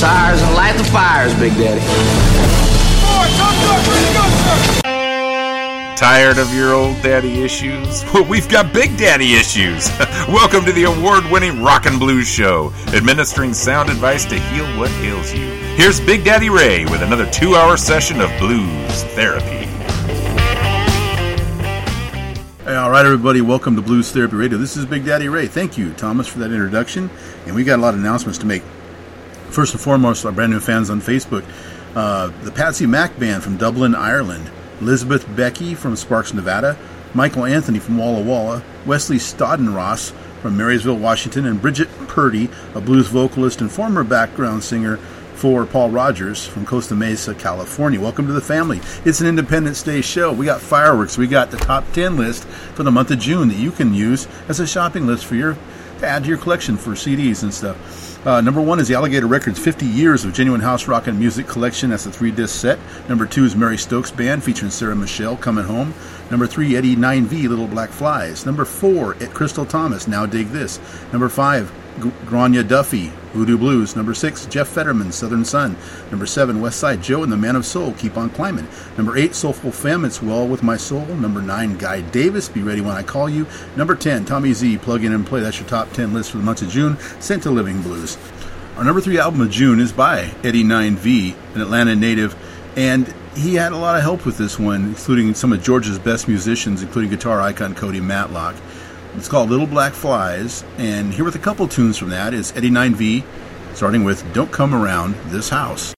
tires and light the fires, Big Daddy. Tired of your old daddy issues? Well, we've got big daddy issues. Welcome to the award winning Rock and Blues Show, administering sound advice to heal what ails you. Here's Big Daddy Ray with another two hour session of blues therapy. Hey, all right, everybody, welcome to Blues Therapy Radio. This is Big Daddy Ray. Thank you, Thomas, for that introduction. And we got a lot of announcements to make. First and foremost, our brand new fans on Facebook uh, the Patsy Mac Band from Dublin, Ireland, Elizabeth Becky from Sparks, Nevada, Michael Anthony from Walla Walla, Wesley Stodden-Ross from Marysville, Washington, and Bridget Purdy, a blues vocalist and former background singer for Paul Rodgers from Costa Mesa, California. Welcome to the family. It's an Independence Day show. We got fireworks. We got the top 10 list for the month of June that you can use as a shopping list for your to add to your collection for CDs and stuff. Uh, number one is the Alligator Records 50 Years of Genuine Houserockin' Music Collection. That's a three disc set. Number two is Mary Stokes Band featuring Sarah Michelle Coming Home. Number three, Eddie 9V Little Black Flies. Number four, Crystal Thomas Now Dig This. Number five, Gráinne Duffy, Voodoo Blues. Number six, Jeff Fetterman, Southern Sun. Number seven, West Side Joe and the Man of Soul, Keep on Climbing. Number eight, Soulful Femme, It's Well With My Soul. Number nine, Guy Davis, Be Ready When I Call You. Number 10, Tommy Z, Plug In and Play. That's your top 10 list for the month of June. Sent to Living Blues. Our number three album of June is by Eddie 9V, an Atlanta native, and he had a lot of help with this one, including some of Georgia's best musicians, including guitar icon Cody Matlock. It's called Little Black Flies, and here with a couple tunes from that is Eddie 9V, starting with Don't Come Around This House.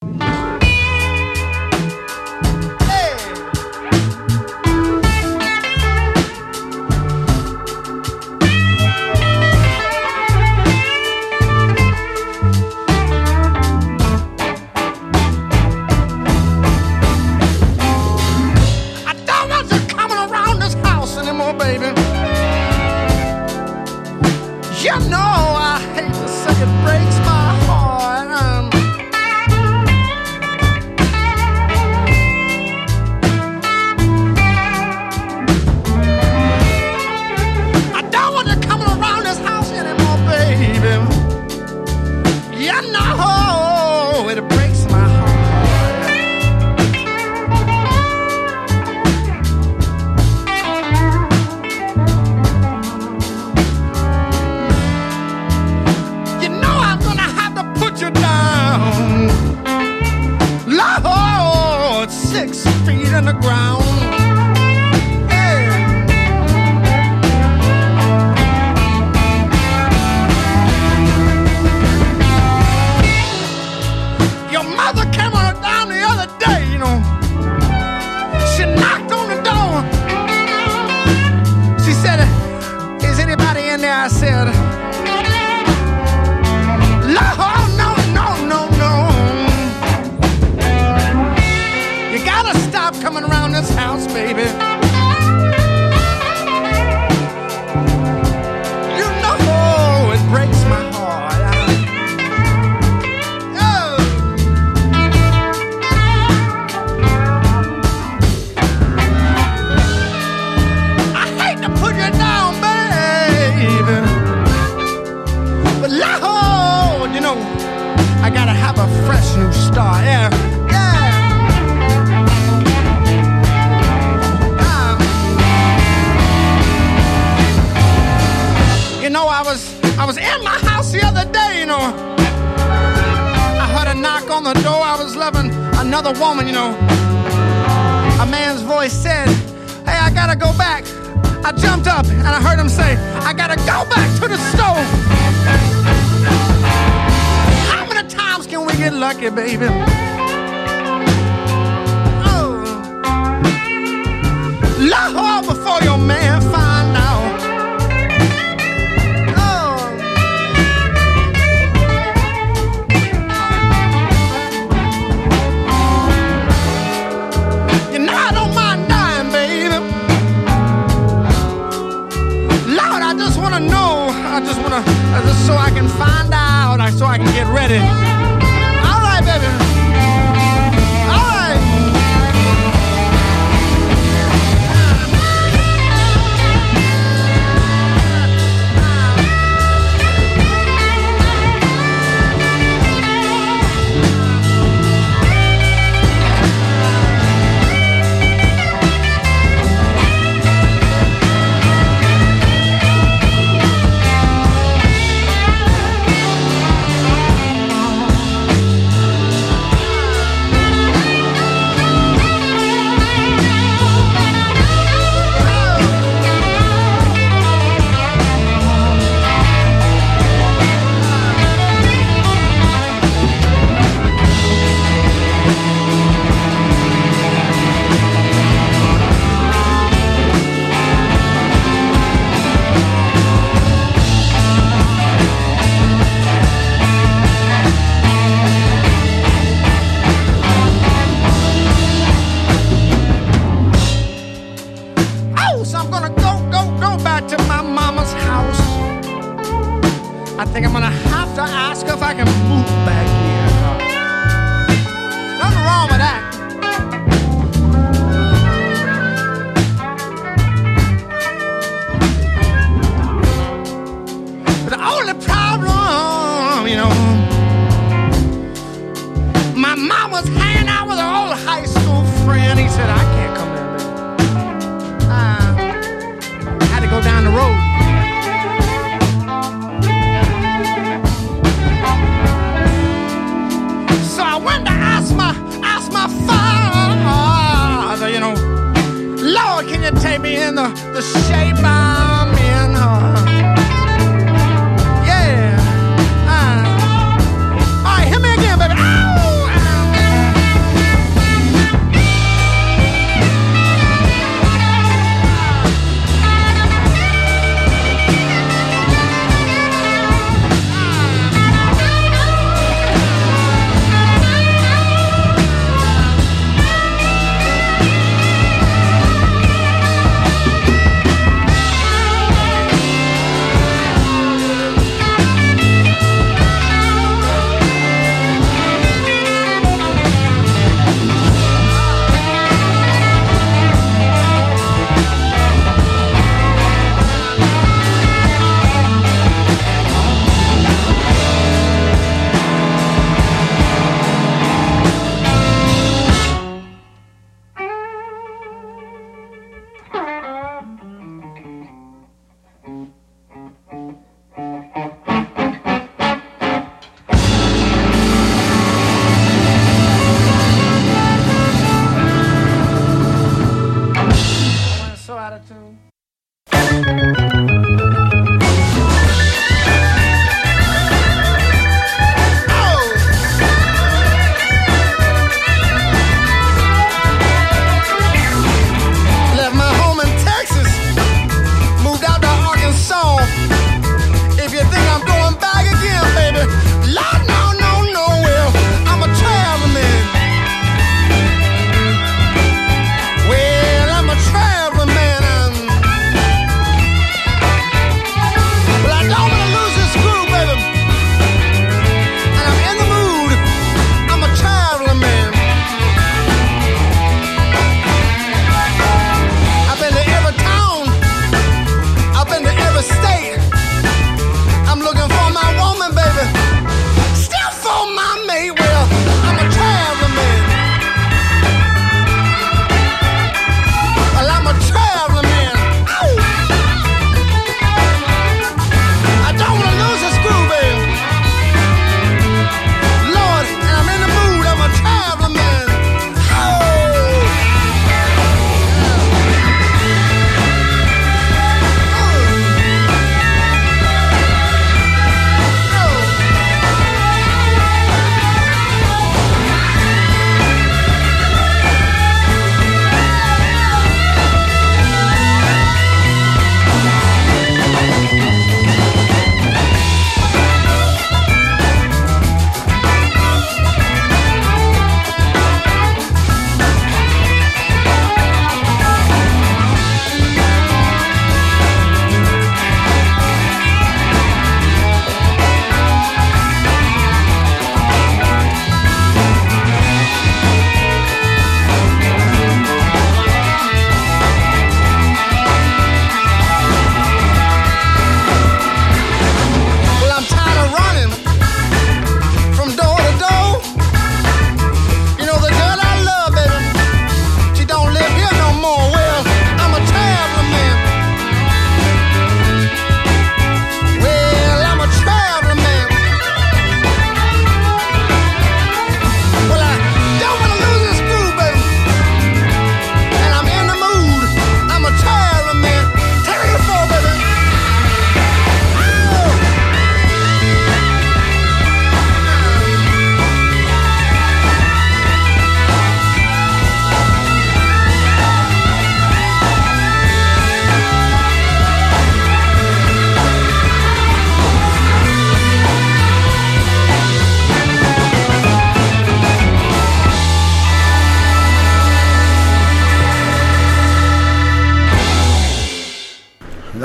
baby.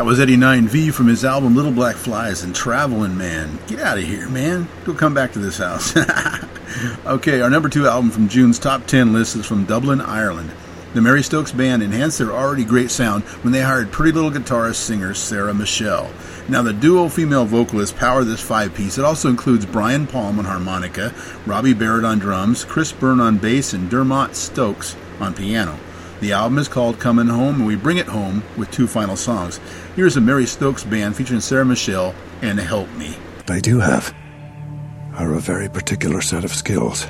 Was Eddie 9V from his album Little Black Flies and Traveling Man. Get out of here, man. Go come back to this house. okay, our number two album from June's top 10 list is from Dublin, Ireland. The Mary Stokes Band enhanced their already great sound when they hired pretty little guitarist singer Sarah Michelle. Now, the duo female vocalists power this five piece. It also includes Brian Palm on harmonica, Robbie Barrett on drums, Chris Byrne on bass, and Dermot Stokes on piano. The album is called Coming Home, and we bring it home with two final songs. Here's a Mary Stokes band featuring Sarah Michelle and Help Me. They do have are a very particular set of skills.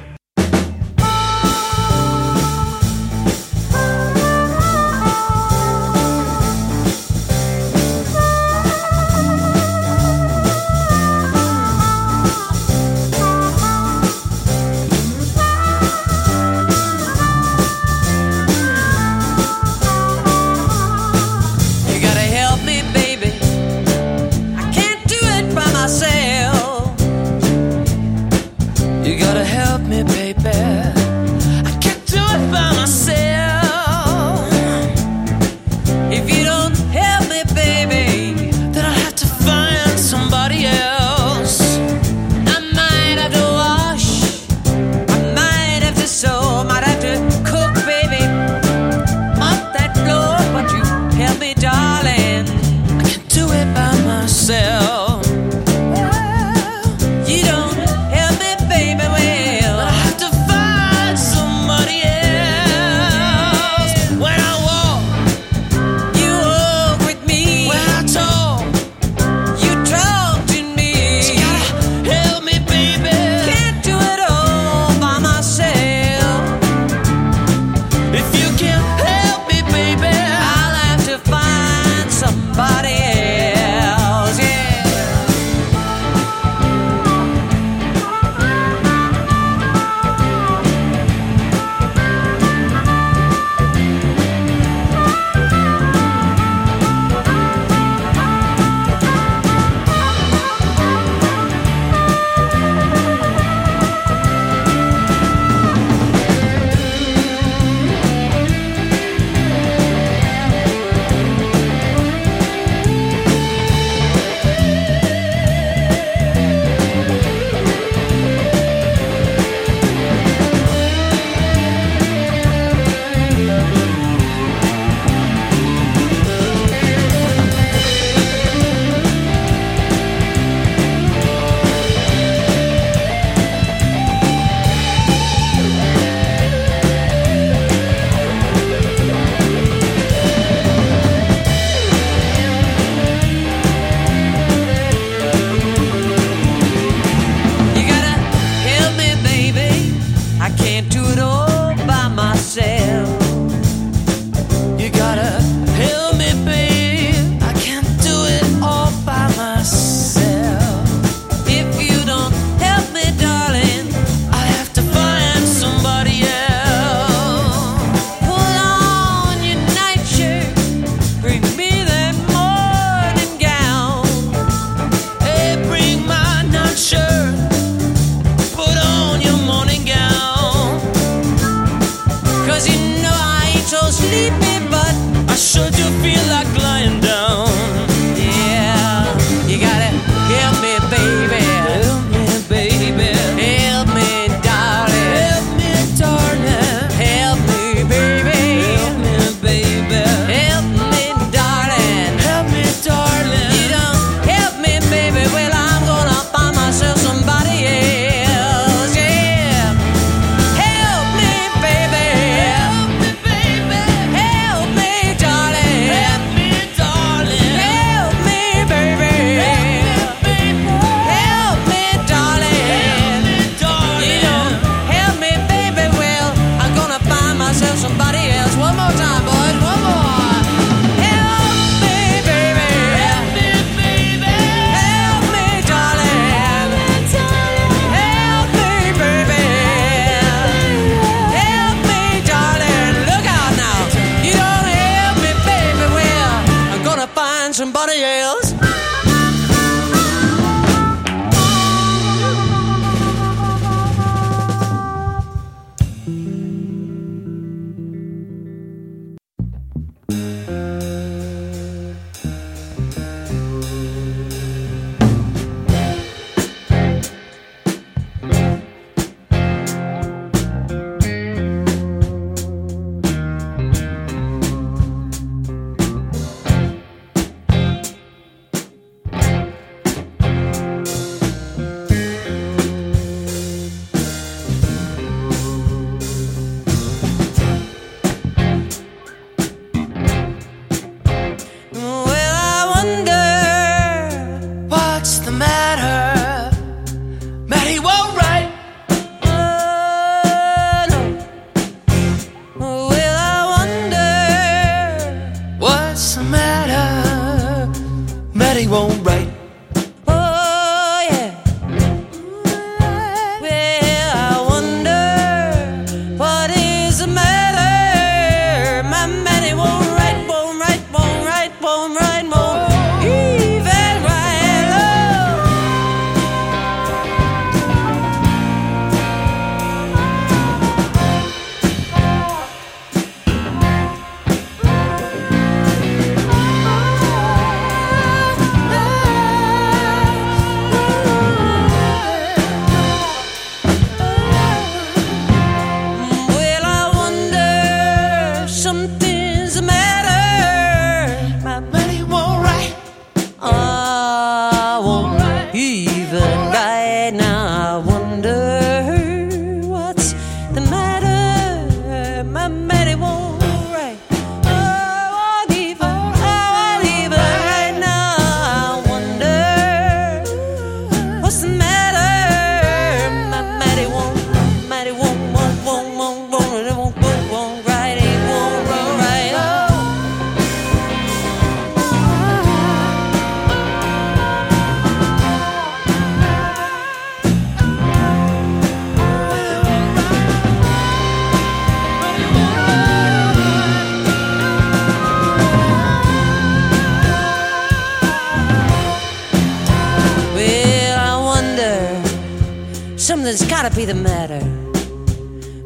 Be the matter.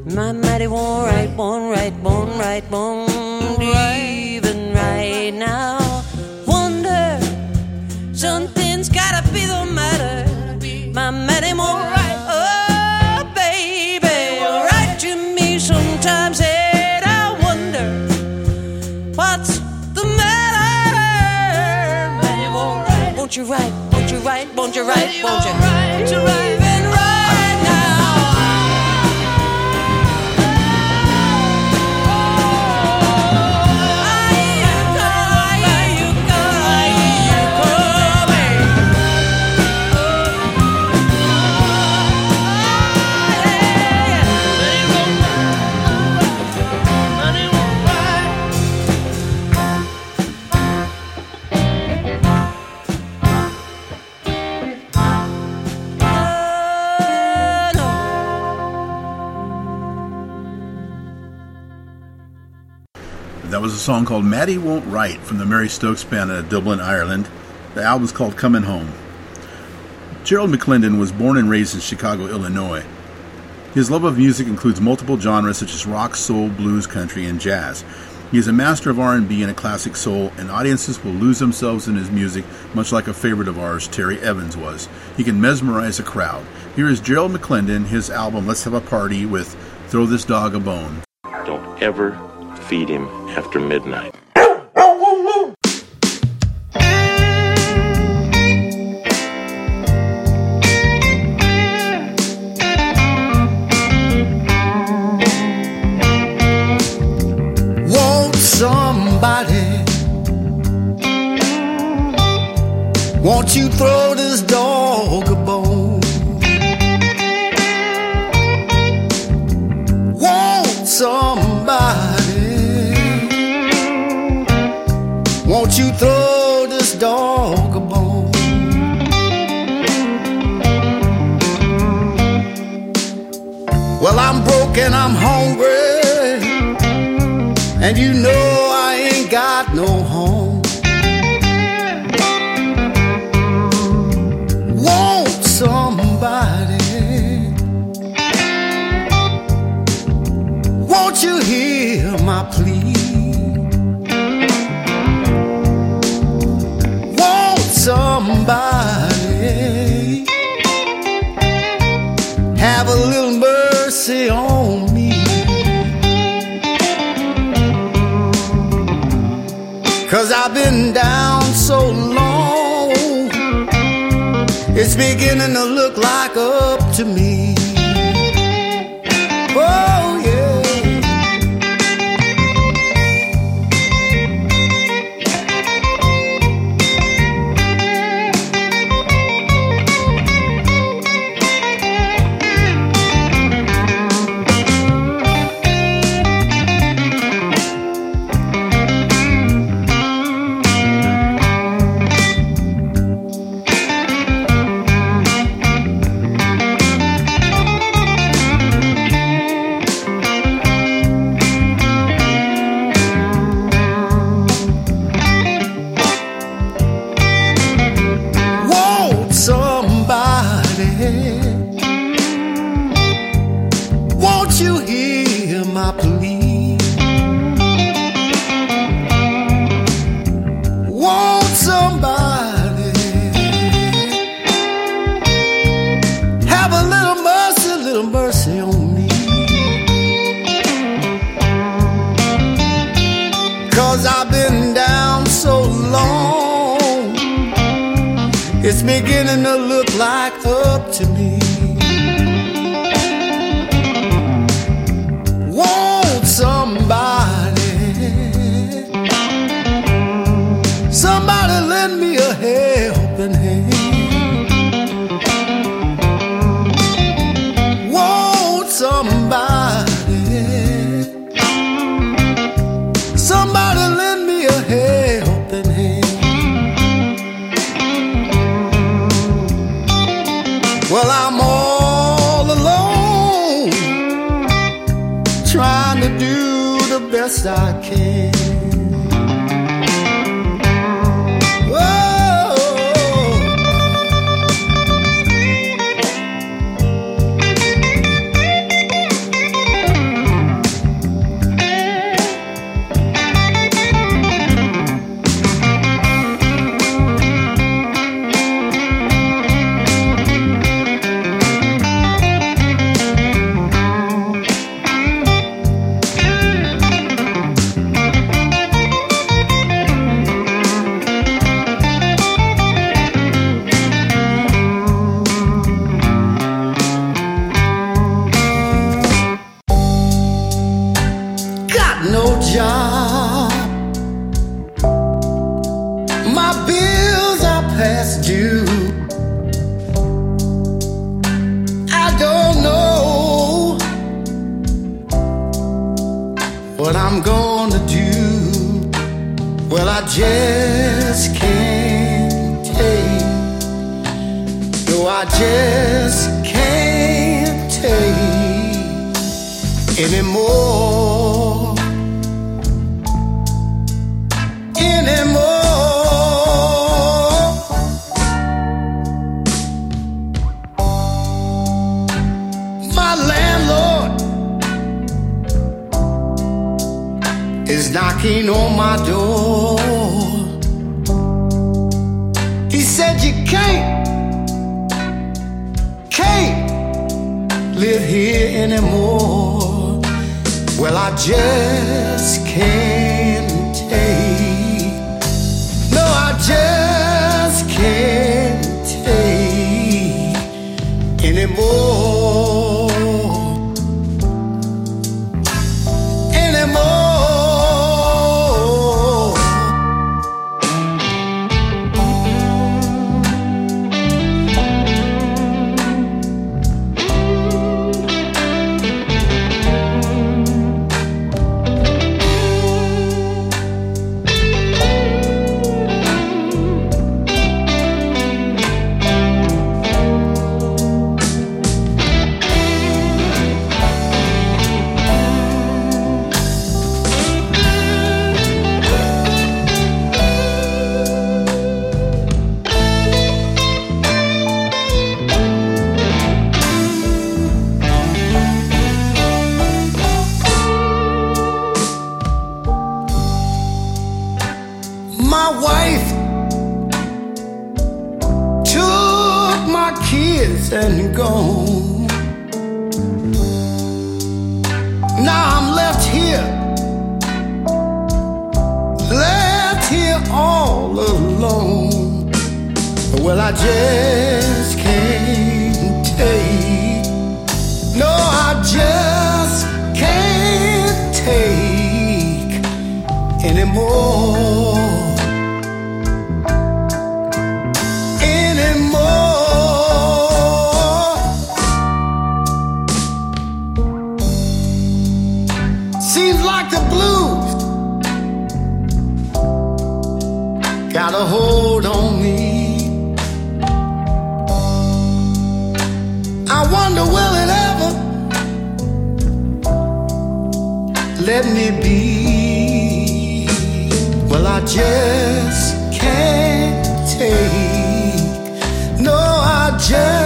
My won't right, won't right, won't even right now. Wonder, something's gotta be the matter. My won't right, oh baby, write to me sometimes, and I wonder what's the matter. Won't you write, won't you write, won't you write, won't you? Won't you song called Maddie Won't Write from the Mary Stokes Band out of Dublin, Ireland. The album's called Coming Home. Gerald McClendon was born and raised in Chicago, Illinois. His love of music includes multiple genres such as rock, soul, blues, country, and jazz. He is a master of R&B and a classic soul, and audiences will lose themselves in his music, much like a favorite of ours, Terry Evans was. He can mesmerize a crowd. Here is Gerald McClendon, his album Let's Have a Party with Throw This Dog a Bone. Don't ever feed him after midnight. Somebody? Won't you throw this Broken, I'm hungry. And you know I ain't got no home. Want somebody? Won't you hear my plea? Cause I've been down so long, it's beginning to look like up to me. It's beginning to look like up to me. Won't somebody, somebody lend me a hand? all alone. Well, I just can't take. No, I just can't take anymore. wonder will it ever let me be? Well, I just can't take. No, I just.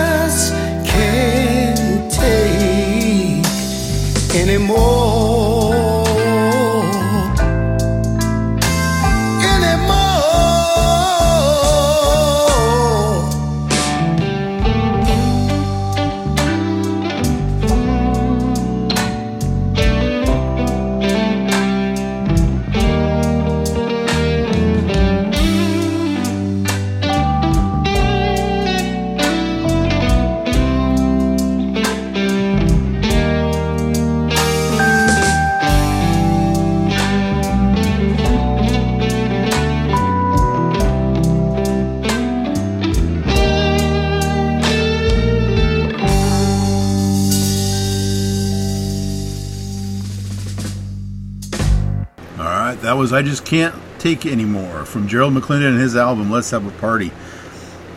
Was I Just Can't Take Anymore from Gerald McClendon and his album Let's Have a Party.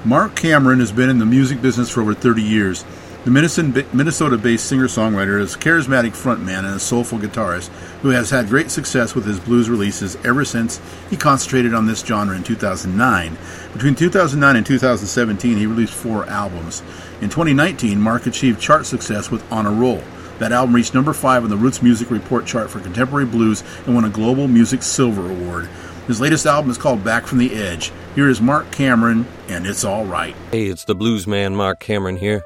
Mark Cameron has been in the music business for over 30 years. The Minnesota based singer songwriter is a charismatic frontman and a soulful guitarist who has had great success with his blues releases ever since he concentrated on this genre in 2009. Between 2009 and 2017, he released four albums. In 2019, Mark achieved chart success with On a Roll. That album reached number five on the Roots Music Report chart for contemporary blues and won a Global Music Silver Award. His latest album is called Back from the Edge. Here is Mark Cameron, and it's all right. Hey, it's the blues man, Mark Cameron here.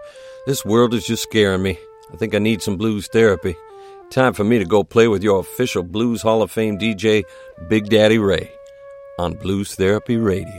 This world is just scaring me. I think I need some blues therapy. Time for me to go play with your official Blues Hall of Fame DJ, Big Daddy Ray, on Blues Therapy Radio.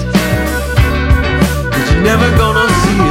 never gonna see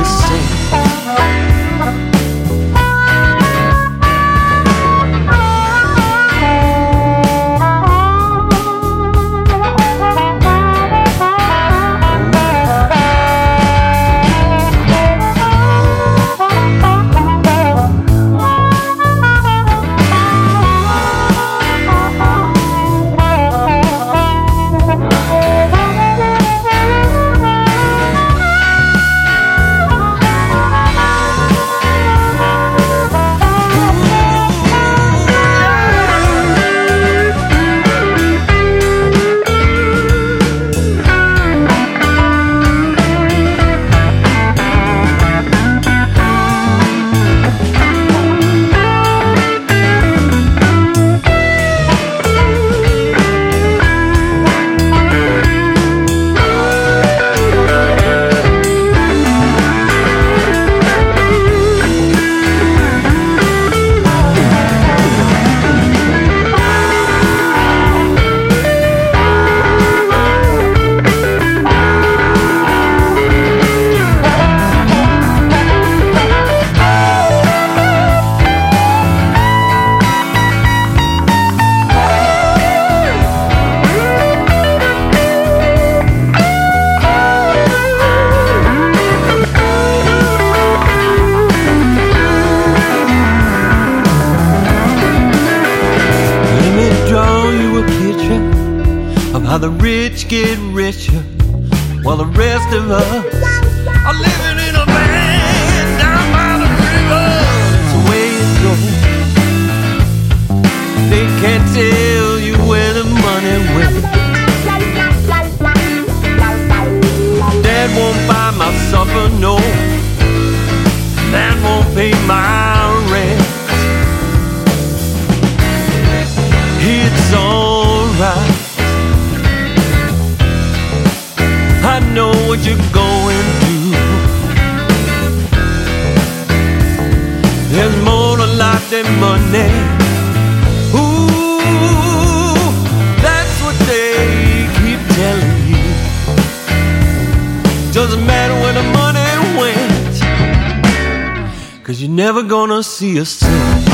a sense throw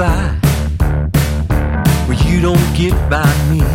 by. Well, you don't get by me.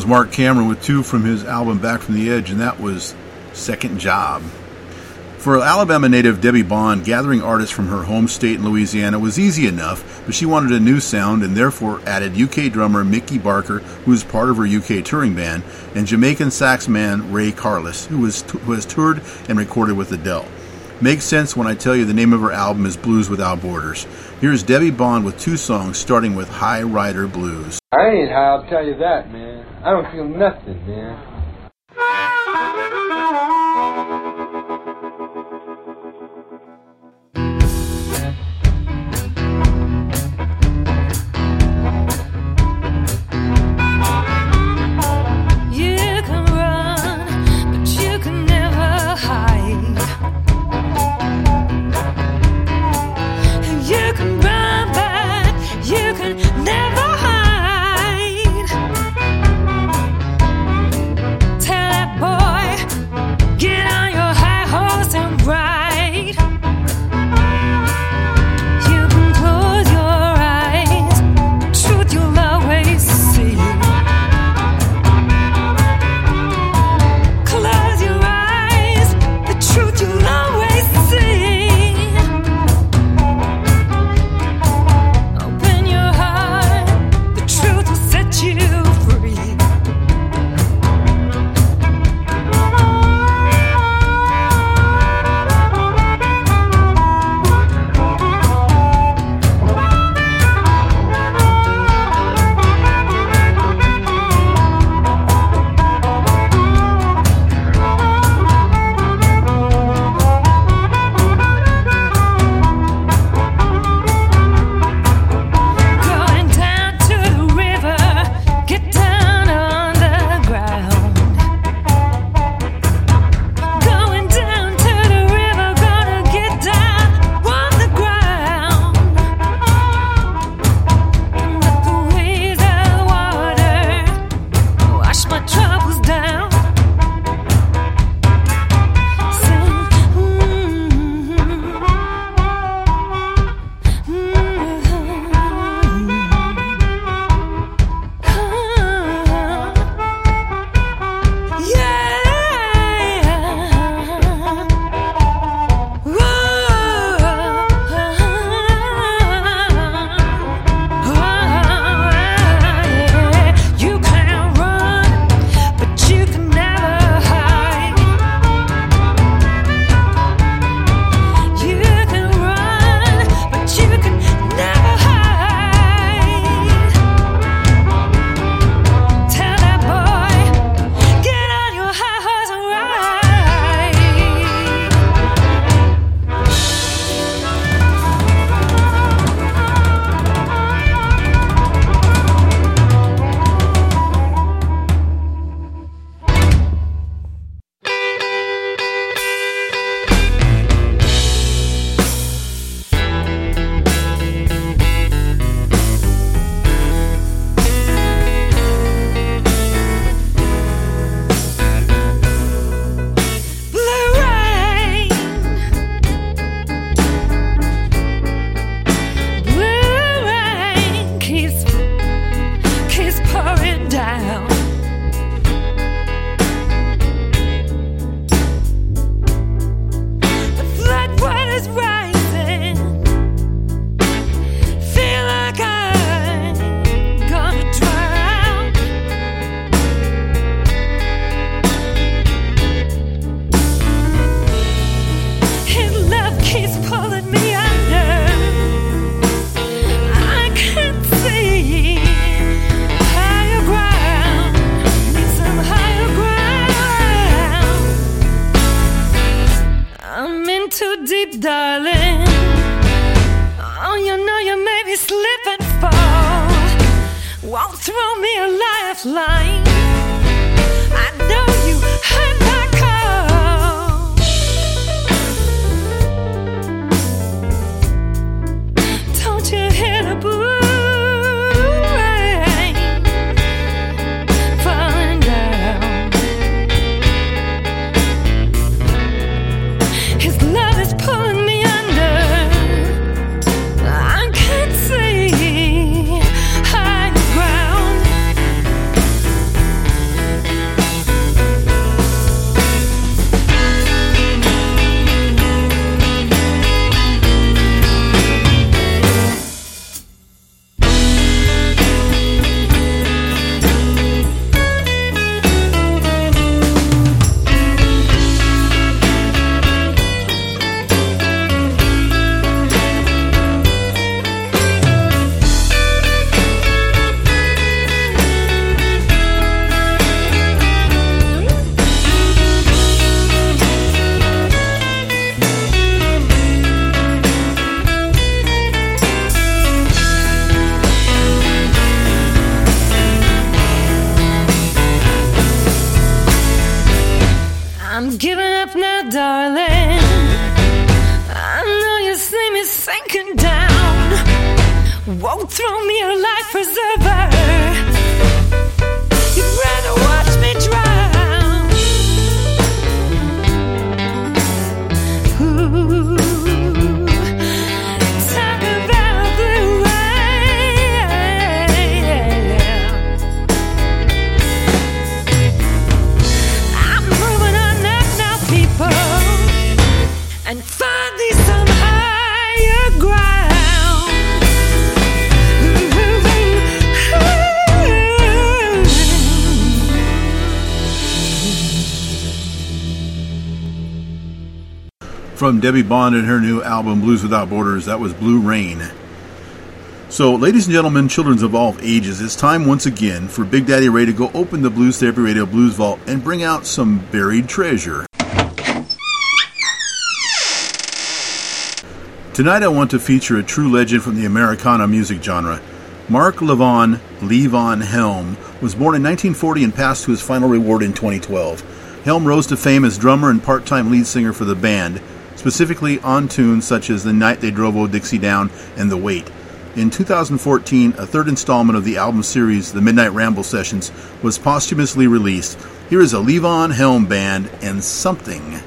was Mark Cameron with two from his album Back from the Edge, and that was Second Job. For Alabama native Debbie Bond, gathering artists from her home state in Louisiana was easy enough, but she wanted a new sound and therefore added UK drummer Mickey Barker, who is part of her UK touring band, and Jamaican sax man Ray Carless, who, was, who has toured and recorded with Adele. Makes sense when I tell you the name of her album is Blues Without Borders. Here's Debbie Bond with two songs, starting with High Rider Blues. I ain't high, I'll tell you that, man. I don't feel nothing, man. From Debbie Bond and her new album Blues Without Borders, that was Blue Rain. So, ladies and gentlemen, children of all ages, it's time once again for Big Daddy Ray to go open the Blues Therapy Radio Blues Vault and bring out some buried treasure. Tonight I want to feature a true legend from the Americana music genre. Mark Levon Levon Helm was born in 1940 and passed to his final reward in 2012. Helm rose to fame as drummer and part-time lead singer for the band, specifically on tunes such as The Night They Drove Old Dixie Down and The Wait. In 2014, a third installment of the album series, The Midnight Ramble Sessions, was posthumously released. Here is a Levon Helm band and something.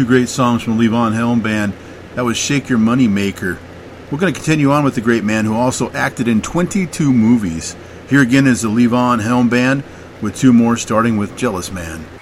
two great songs from Levon Helm Band. That was Shake Your Money Maker. We're going to continue on with the great man who also acted in 22 movies. Here again is the Levon Helm Band with two more starting with Jealous Man.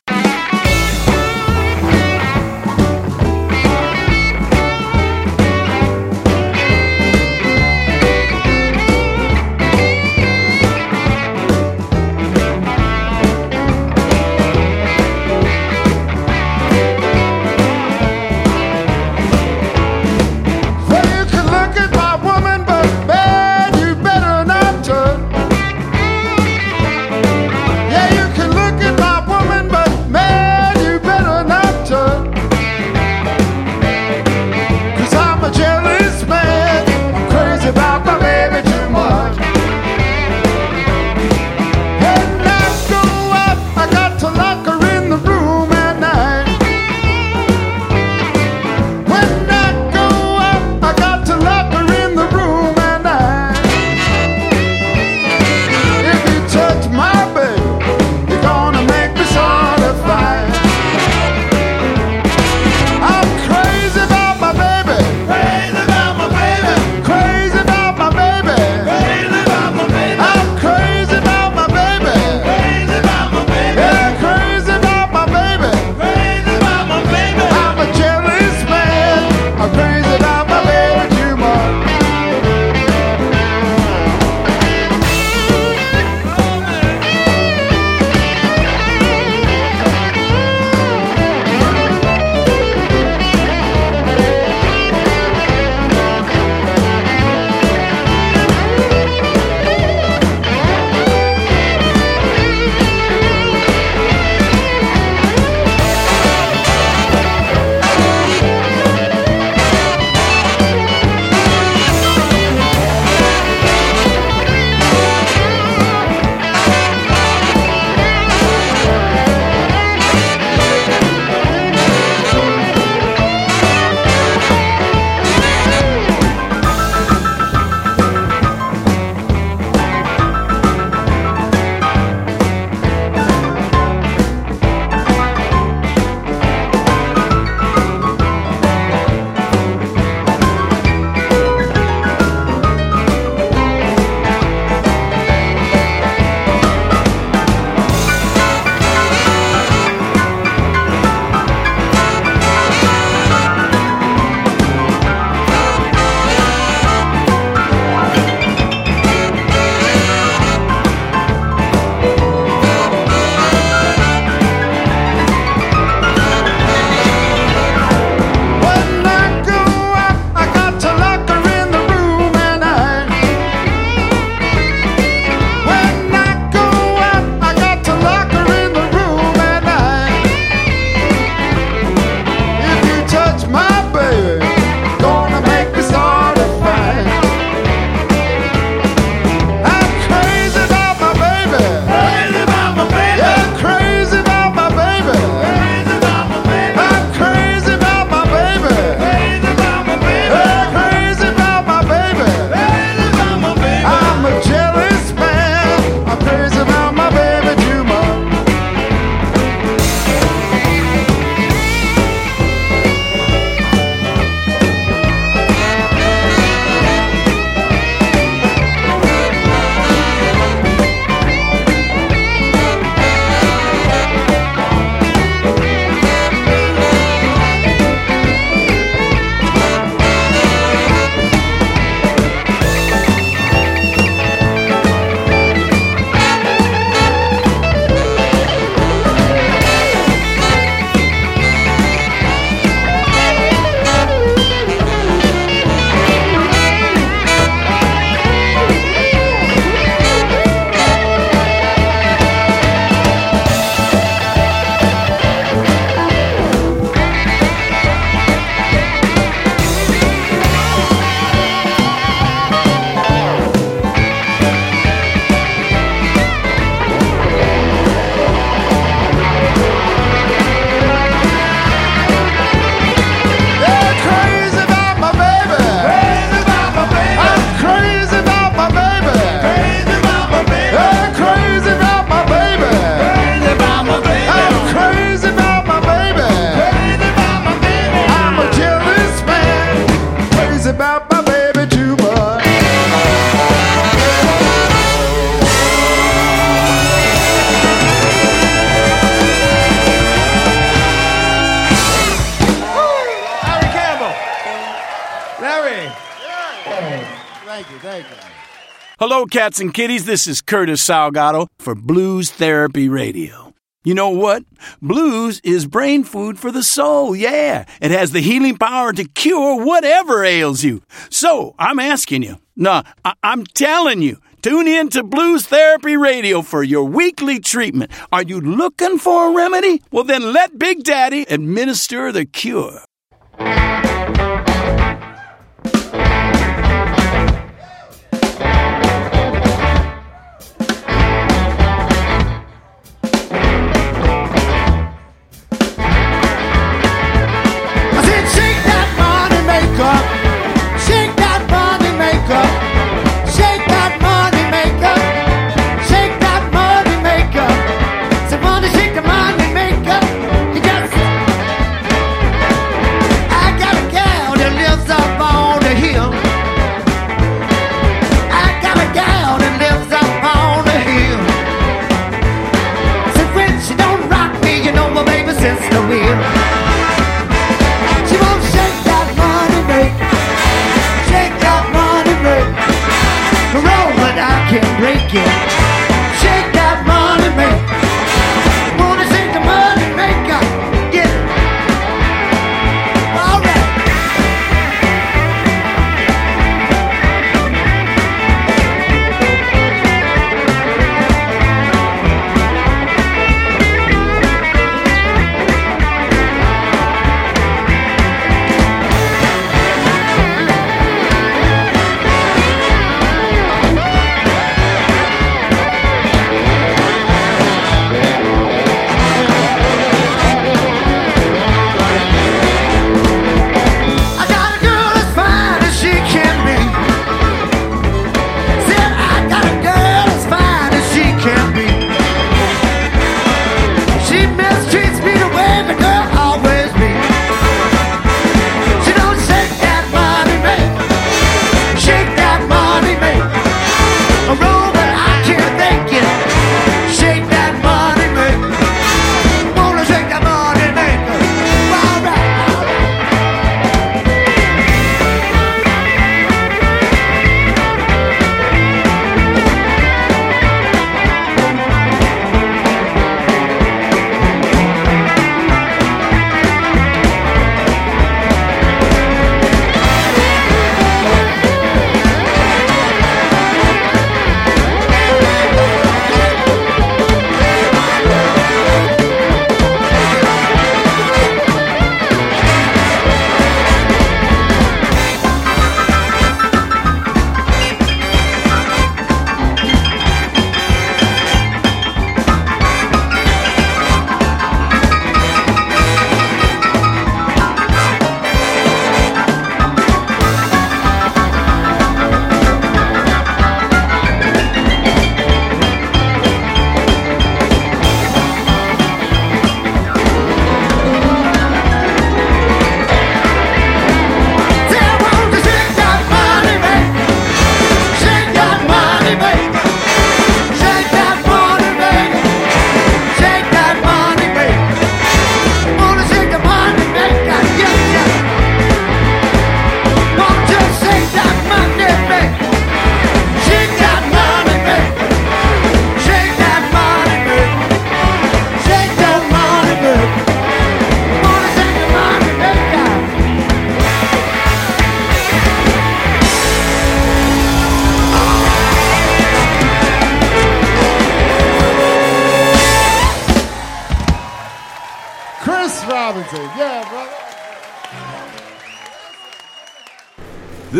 Hello, cats and kitties. This is Curtis Salgado for Blues Therapy Radio. You know what? Blues is brain food for the soul. Yeah, it has the healing power to cure whatever ails you. So I'm asking you, no, I- I'm telling you, tune in to Blues Therapy Radio for your weekly treatment. Are you looking for a remedy? Well, then let Big Daddy administer the cure.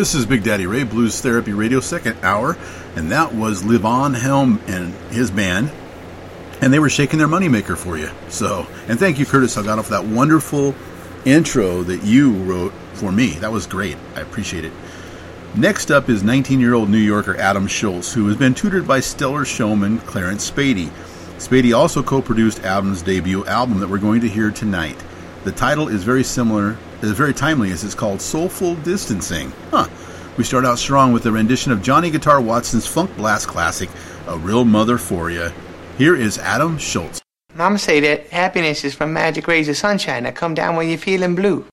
This is Big Daddy Ray, Blues Therapy Radio, second hour, and that was Levon Helm and his band, and they were shaking their moneymaker for you. So, and thank you, Curtis Salgado, for that wonderful intro that you wrote for me. That was great. I appreciate it. Next up is 19 year old New Yorker Adam Schultz, who has been tutored by stellar showman Clarence Spady. Spady also co produced Adam's debut album that we're going to hear tonight. The title is very similar, is very timely as it's called Soulful Distancing. Huh. We start out strong with a rendition of Johnny Guitar Watson's funk blast classic, A Real Mother For Ya. Here is Adam Schultz. Mama say that happiness is from magic rays of sunshine that come down when you're feeling blue.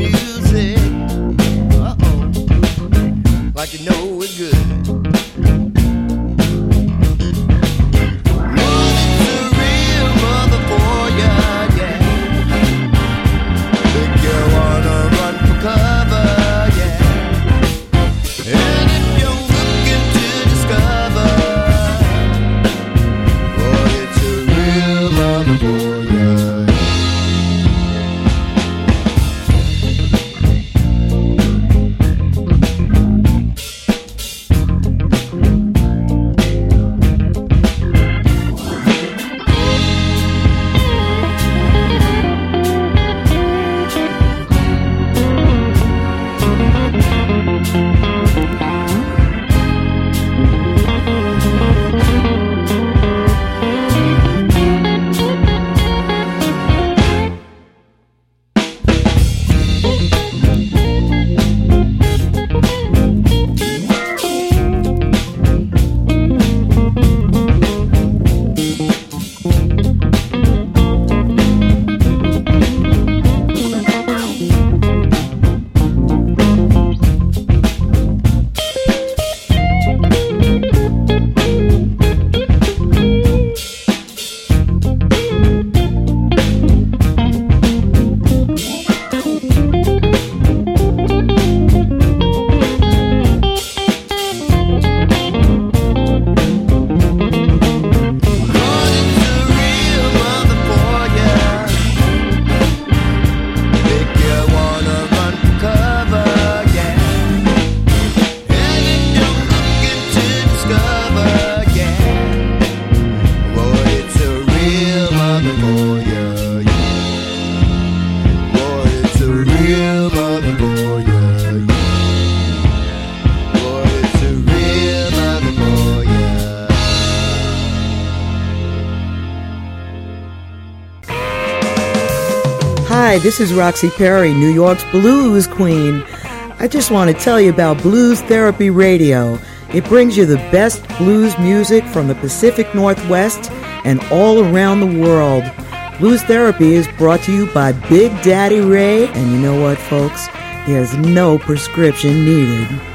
music. Uh oh. Like you know it's good. this is Roxy Perry, New York's Blues Queen. I just want to tell you about Blues Therapy Radio. It brings you the best blues music from the Pacific Northwest and all around the world. Blues Therapy is brought to you by Big Daddy Ray, and you know what, folks? There's no prescription needed.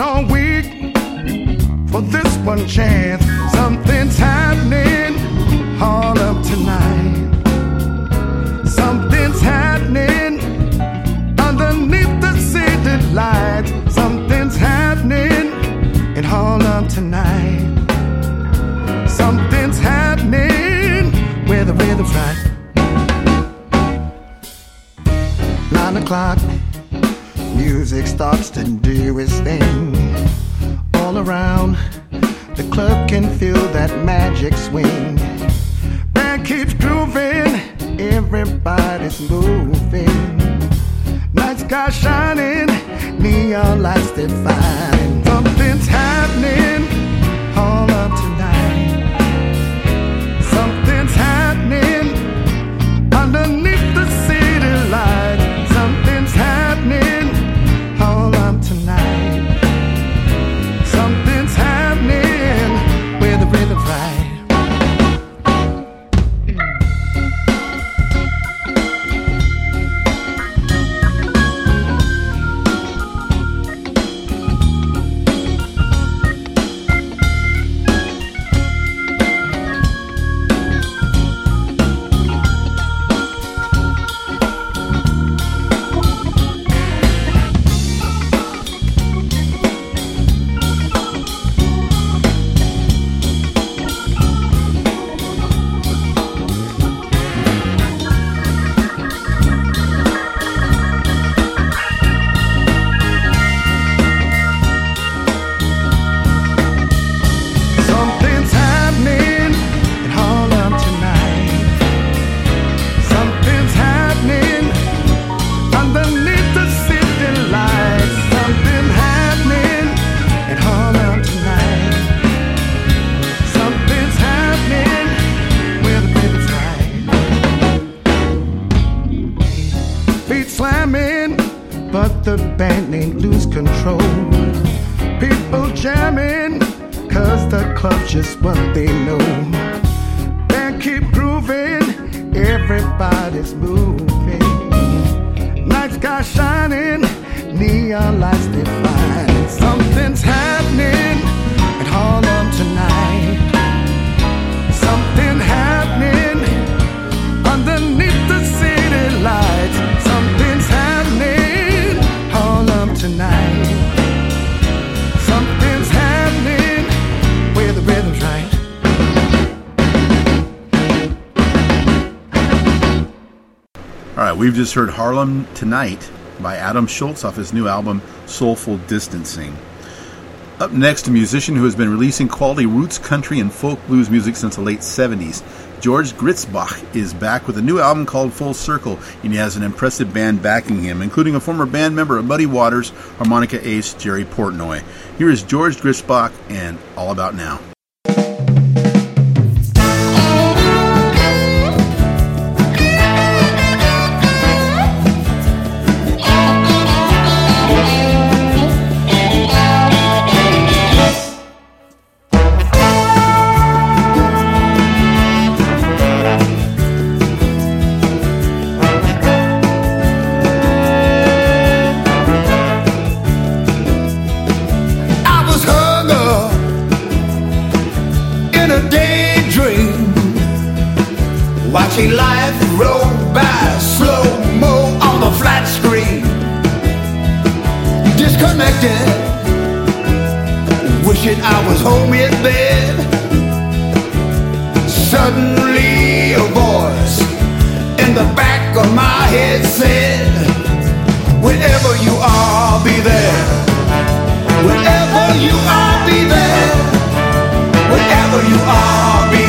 All week for this one chance. Something's happening, Harlem tonight. Something's happening underneath the city lights. Something's happening in Harlem tonight. Something's happening where the rhythm's right. Nine o'clock, music starts to do its thing. All around, the club can feel that magic swing. Band keeps grooving, everybody's moving. Night sky shining, neon lights define. Something's happening, all up just heard Harlem Tonight by Adam Schultz off his new album Soulful Distancing. Up next, a musician who has been releasing quality roots country and folk blues music since the late 70s. George Gritzbach is back with a new album called Full Circle, and he has an impressive band backing him, including a former band member of Muddy Waters, harmonica ace Jerry Portnoy. Here is George Gritzbach and All About Now. Watching life roll by slow mo on the flat screen. Disconnected, wishing I was home in bed. Suddenly, a voice in the back of my head said, Wherever you are, I'll be there. Wherever you are, be there. Wherever you are, there. Be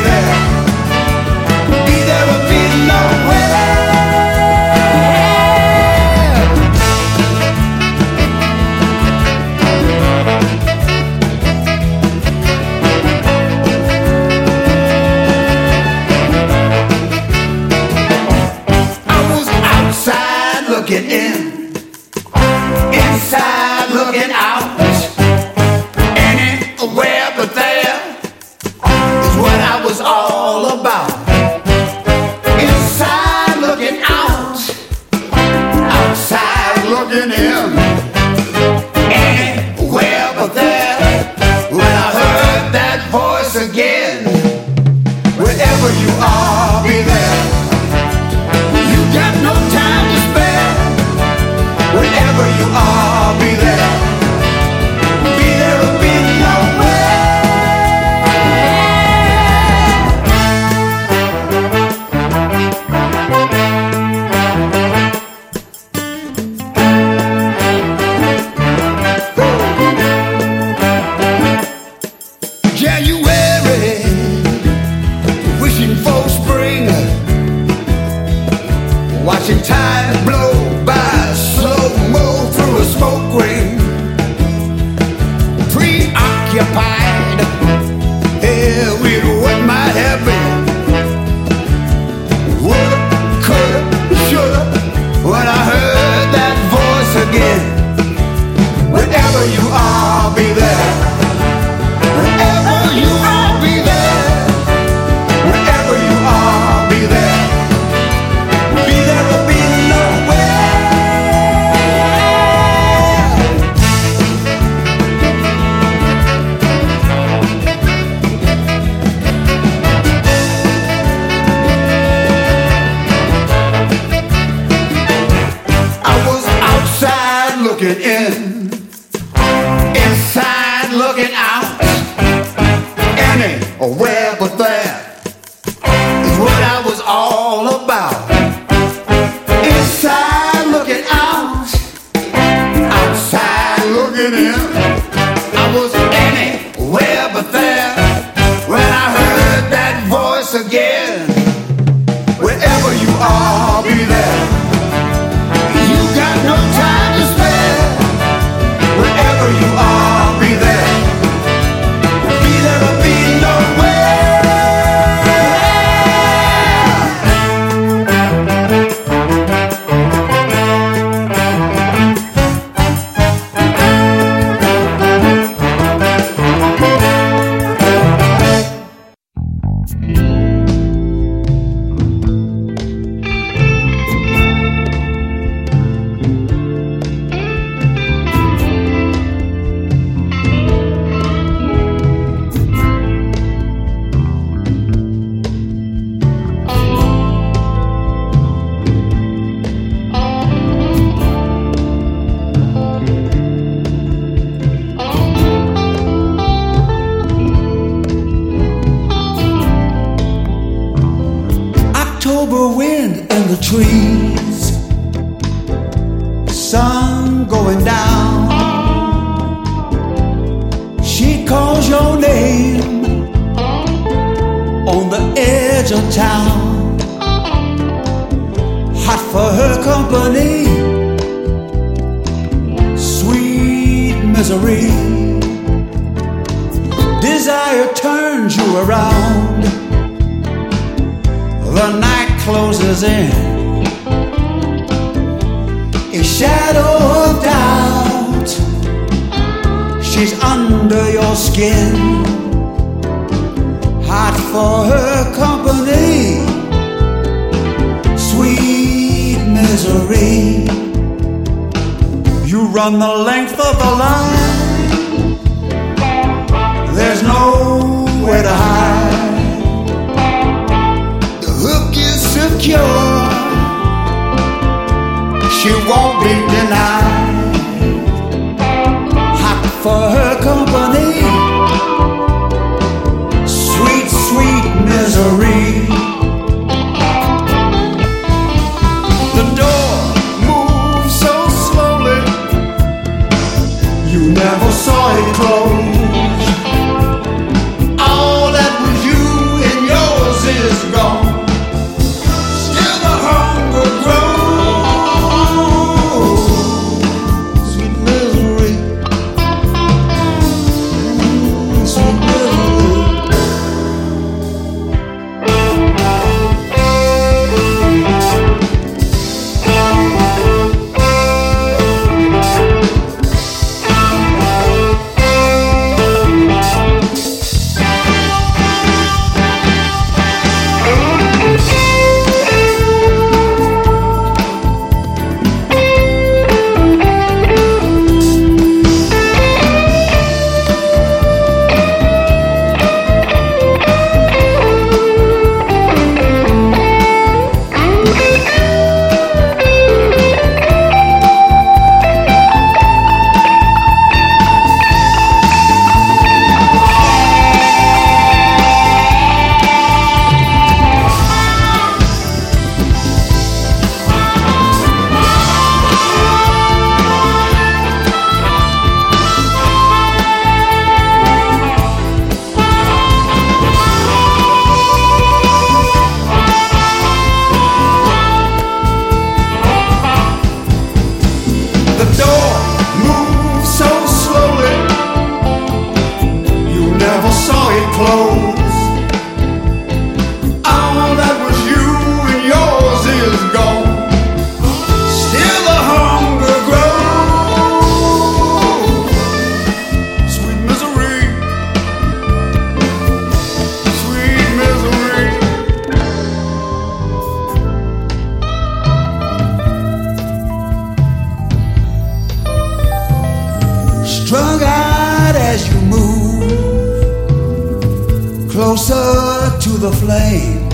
closer to the flame.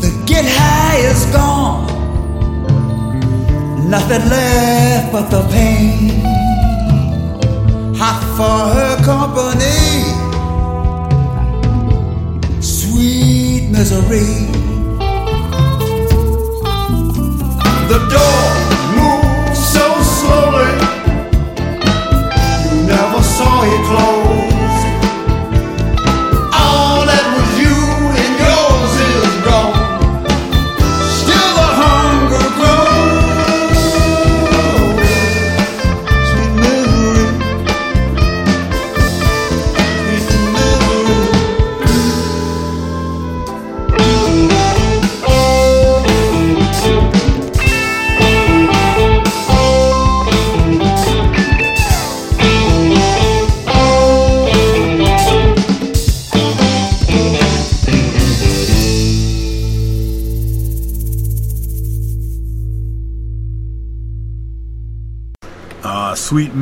The get high is gone, nothing left but the pain. Hot for her company, sweet misery. The door moves so slowly, you never saw it close.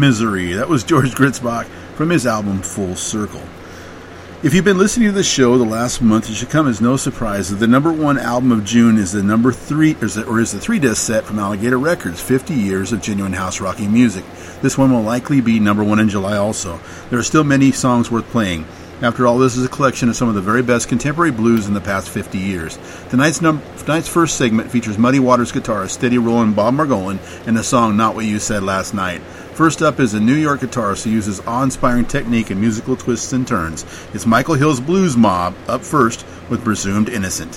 Misery. That was George Gritzbach from his album Full Circle. If you've been listening to the show the last month, it should come as no surprise that the number one album of June is the number three, or is, the, or is the three disc set from Alligator Records, 50 years of genuine Houserockin' music. This one will likely be number one in July also. There are still many songs worth playing. After all, this is a collection of some of the very best contemporary blues in the past 50 years. Tonight's, num- tonight's first segment features Muddy Waters guitarist Steady Rollin' Bob Margolin and the song Not What You Said Last Night. First up is a New York guitarist who uses awe-inspiring technique and musical twists and turns. It's Michael Hill's Blues Mob up first with Presumed Innocent.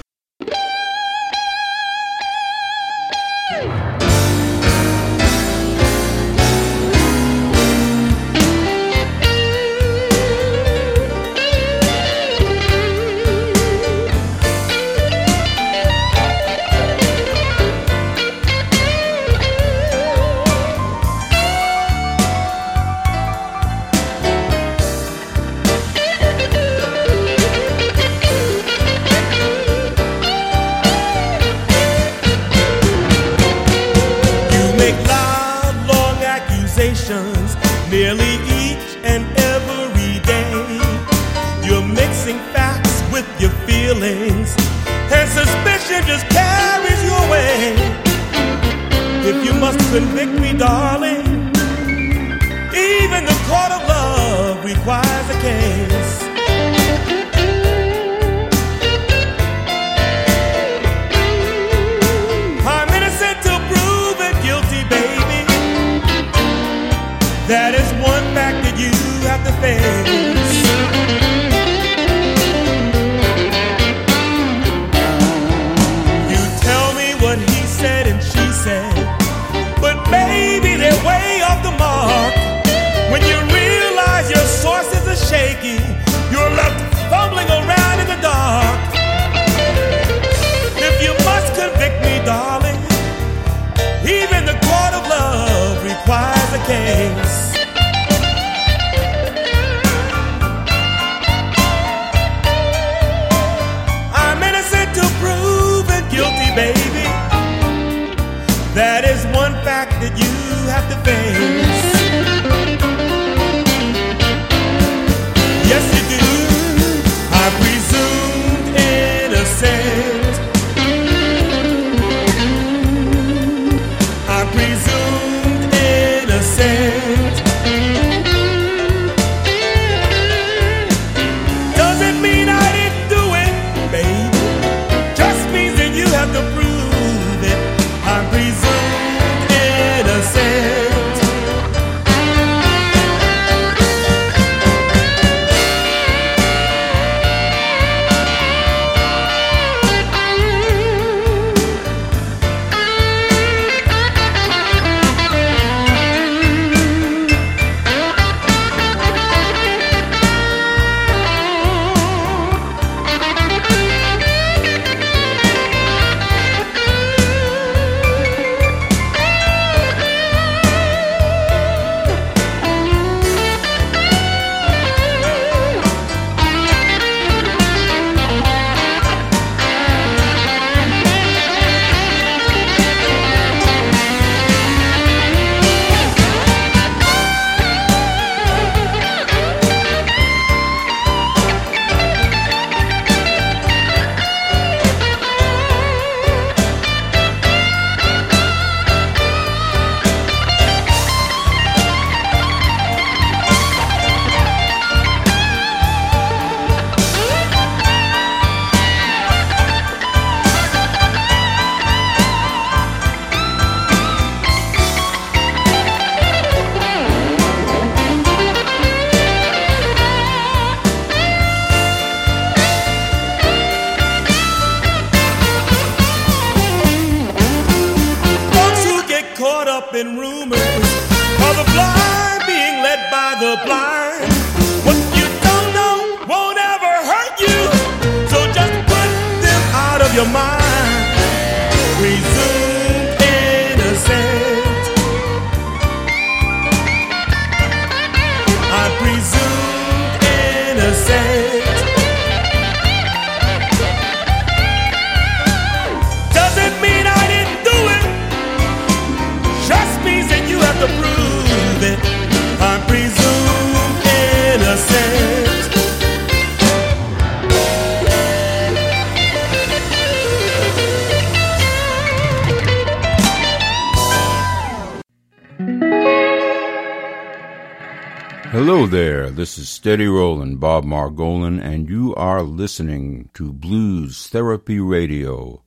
Steady Rollin' Bob Margolin, and you are listening to Blues Therapy Radio.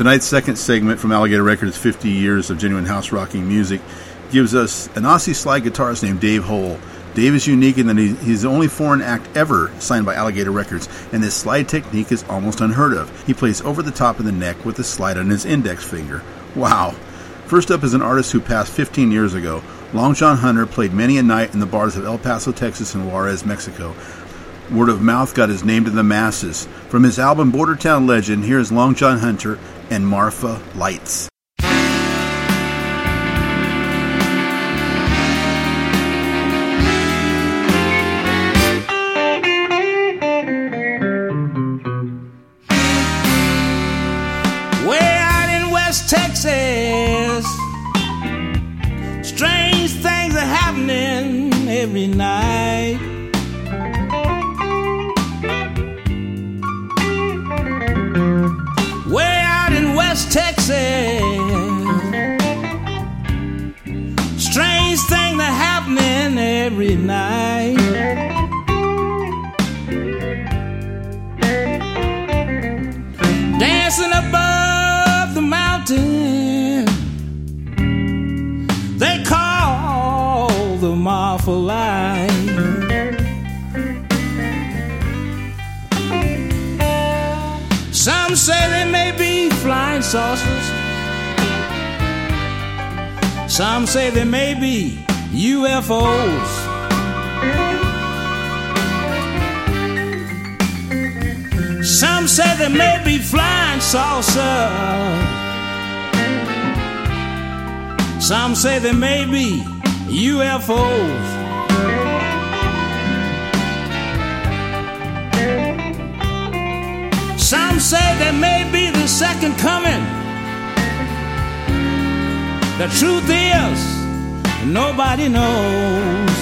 Tonight's second segment from Alligator Records 50 Years of Genuine Houserockin' Music gives us an Aussie slide guitarist named Dave Hole. Dave is unique in that he, he's the only foreign act ever signed by Alligator Records, and this slide technique is almost unheard of. He plays over the top of the neck with a slide on his index finger. Wow. First up is an artist who passed 15 years ago. Long John Hunter played many a night in the bars of El Paso, Texas and Juarez, Mexico. Word of mouth got his name to the masses. From his album Border Town Legend, here's Long John Hunter and Marfa Lights. Say they may be UFOs. Some say there may be the second coming. The truth is, nobody knows.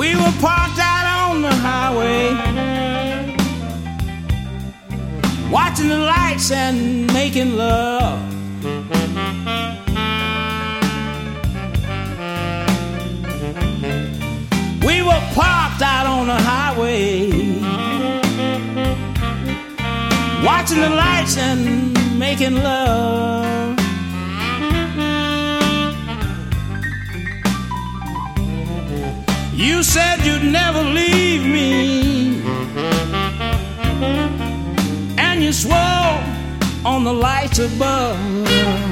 We were parked out on the highway, watching the lights and making love. We were parked out on the highway, watching the lights and making love. You said you'd never leave me, you on the lights above.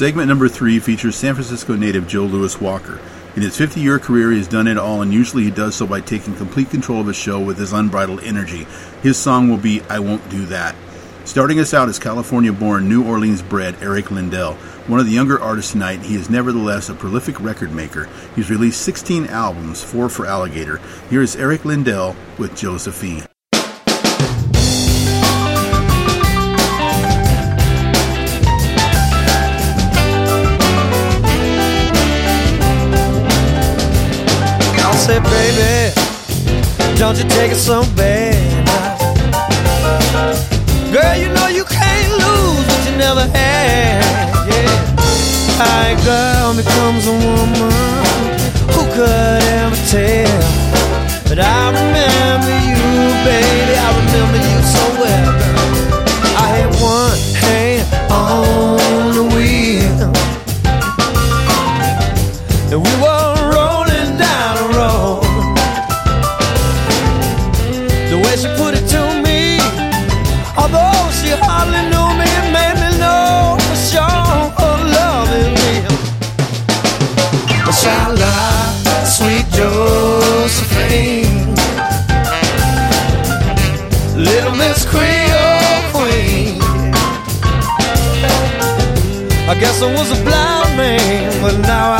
Segment number three features San Francisco native Joe Louis Walker. In his 50 year career, he has done it all, and usually he does so by taking complete control of his show with his unbridled energy. His song will be I Won't Do That. Starting us out is California born, New Orleans bred Eric Lindell. One of the younger artists tonight, he is nevertheless a prolific record maker. He's released 16 albums, four for Alligator. Here is Eric Lindell with Josephine. Don't you take it so bad. Girl, you know you can't lose what you never had. Yeah. How girl becomes a woman, who could ever tell? But I remember you, baby, I remember you so well. girl. I had one I was a blind man, but now I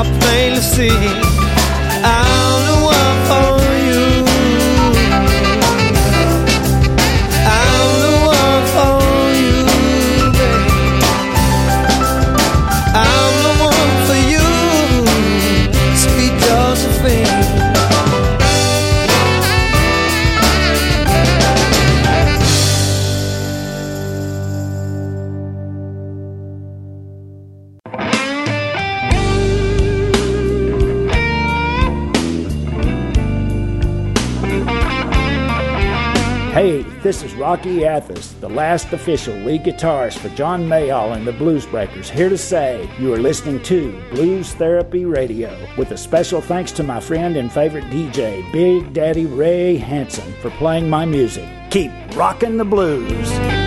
I plainly see. I'm Rocky Athas, the last official lead guitarist for John Mayall and the Blues Breakers, here to say you are listening to Blues Therapy Radio, with a special thanks to my friend and favorite DJ, Big Daddy Ray Hanson, for playing my music. Keep rocking the blues.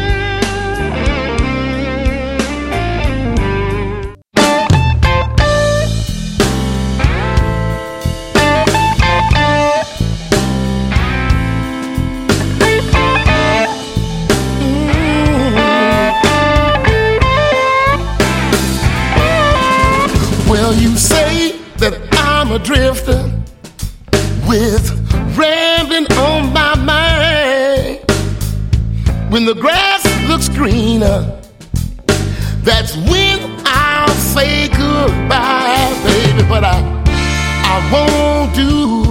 Drifter with rambling on my mind. When the grass looks greener, that's when I'll say goodbye, baby. But I, I won't do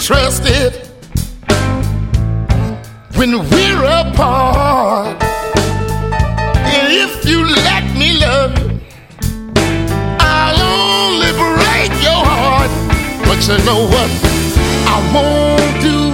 trusted when we're apart. And if you let me love you, I'll only break your heart. But you know what? I won't do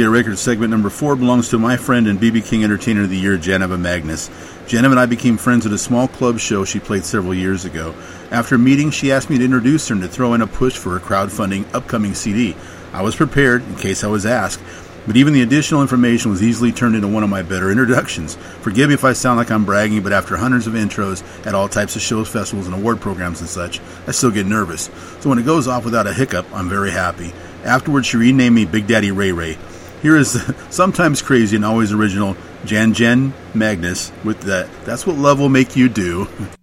Alligator Records segment number four belongs to my friend and BB King Entertainer of the Year, Janiva Magness. Janiva and I became friends at a small club show she played several years ago. After meeting, she asked me to introduce her and to throw in a push for her crowdfunding upcoming CD. I was prepared in case I was asked, but even the additional information was easily turned into one of my better introductions. Forgive me if I sound like I'm bragging, but after hundreds of intros at all types of shows, festivals, and award programs and such, I still get nervous. So when it goes off without a hiccup, I'm very happy. Afterwards, she renamed me Big Daddy Ray Ray. Here is sometimes crazy and always original Jan Jen Magness with that. That's what love will make you do.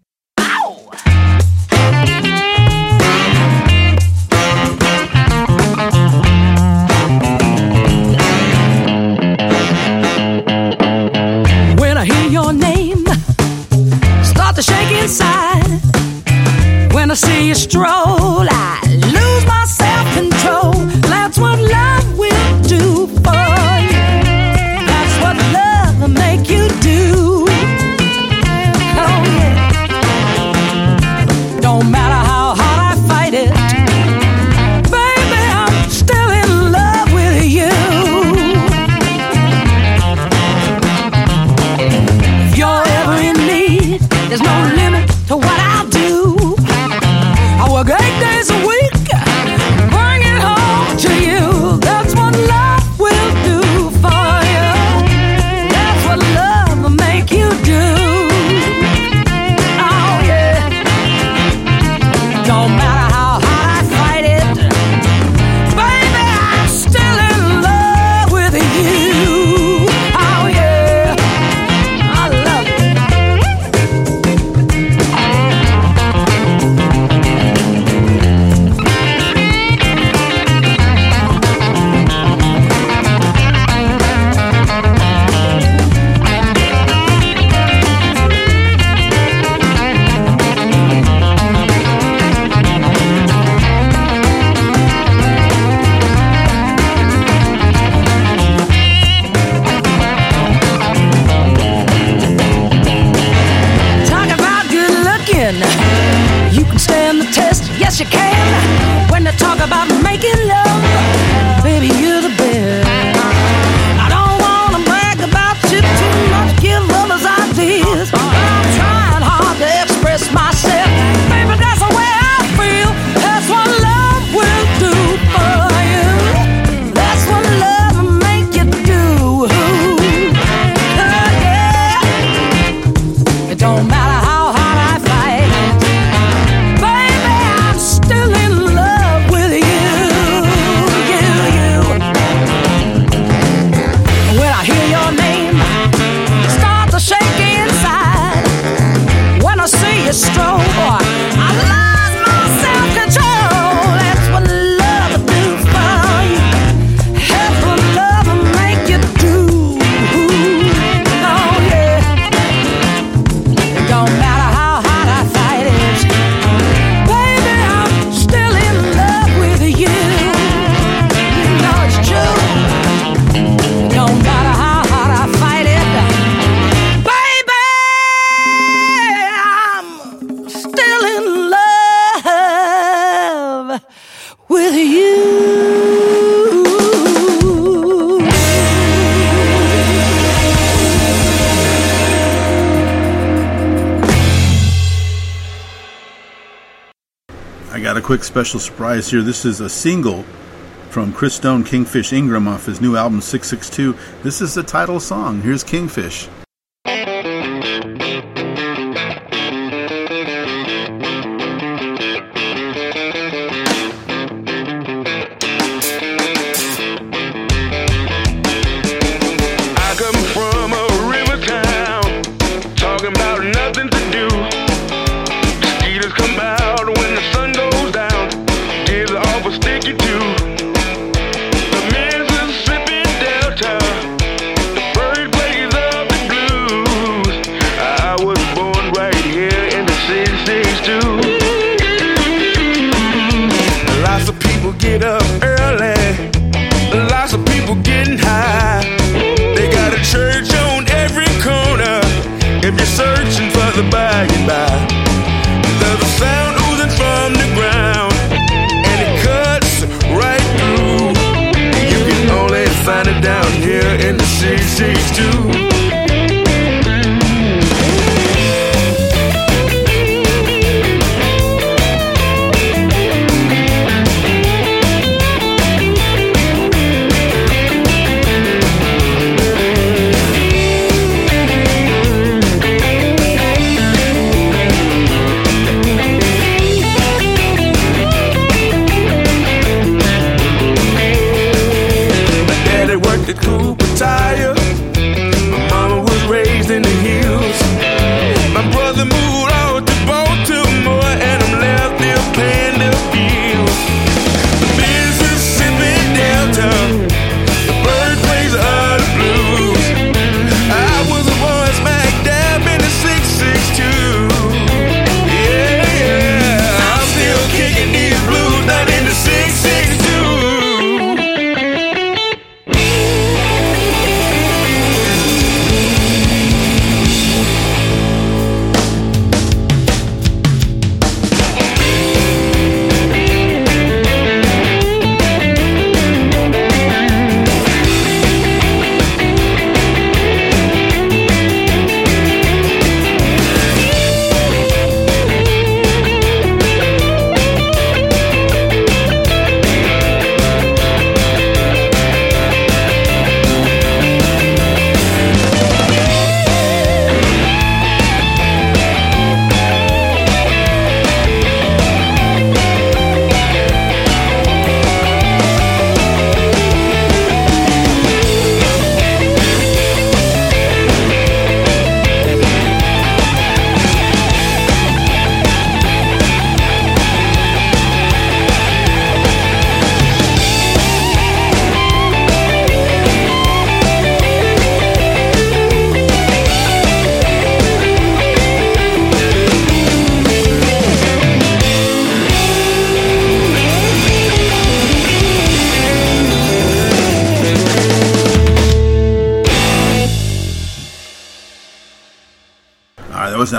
quick special surprise here. This is a single from Christone, Kingfish Ingram, off his new album 662. This is the title song. Here's Kingfish.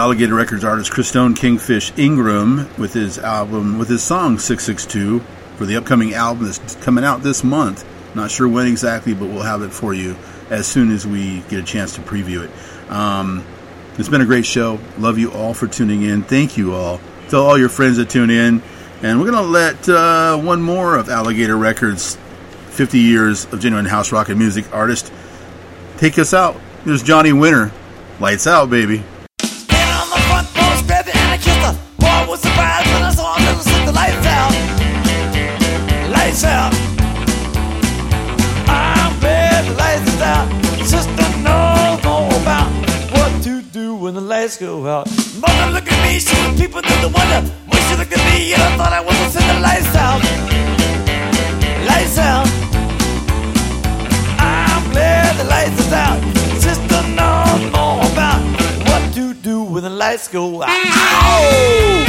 Alligator Records artist Christone Kingfish Ingram with his album, with his song 662 for the upcoming album that's coming out this month. Not sure when exactly, but we'll have it for you as soon as we get a chance to preview it. Um, it's been a great show. Love you all for tuning in. Thank you all. Tell all your friends that tune in. And we're going to let uh, one more of Alligator Records' 50 years of genuine Houserockin' music artist take us out. There's Johnny Winter. Lights out, baby. Go out. Mother look at me, shooting people through the window. When she looked at me, and I thought I was gonna the lights out. Lights out. I'm glad the lights is out. Sister knows more about what to do when the lights go out. Ow!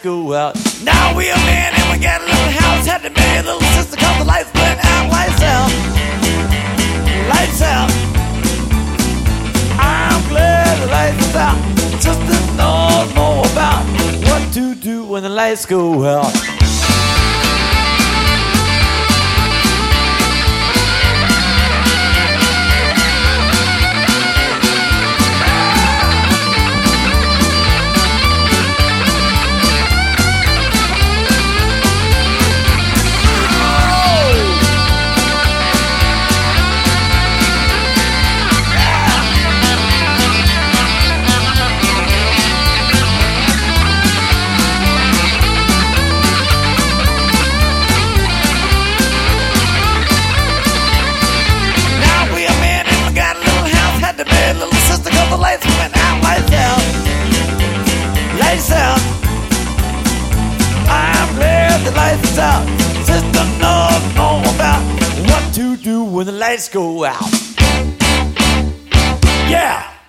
Go out. Now we are man and we got a little house. Had to marry a little sister cause the lights went out. Lights out. Lights out. I'm glad the lights out. Sister knows more about what to do when the lights go out. Go out.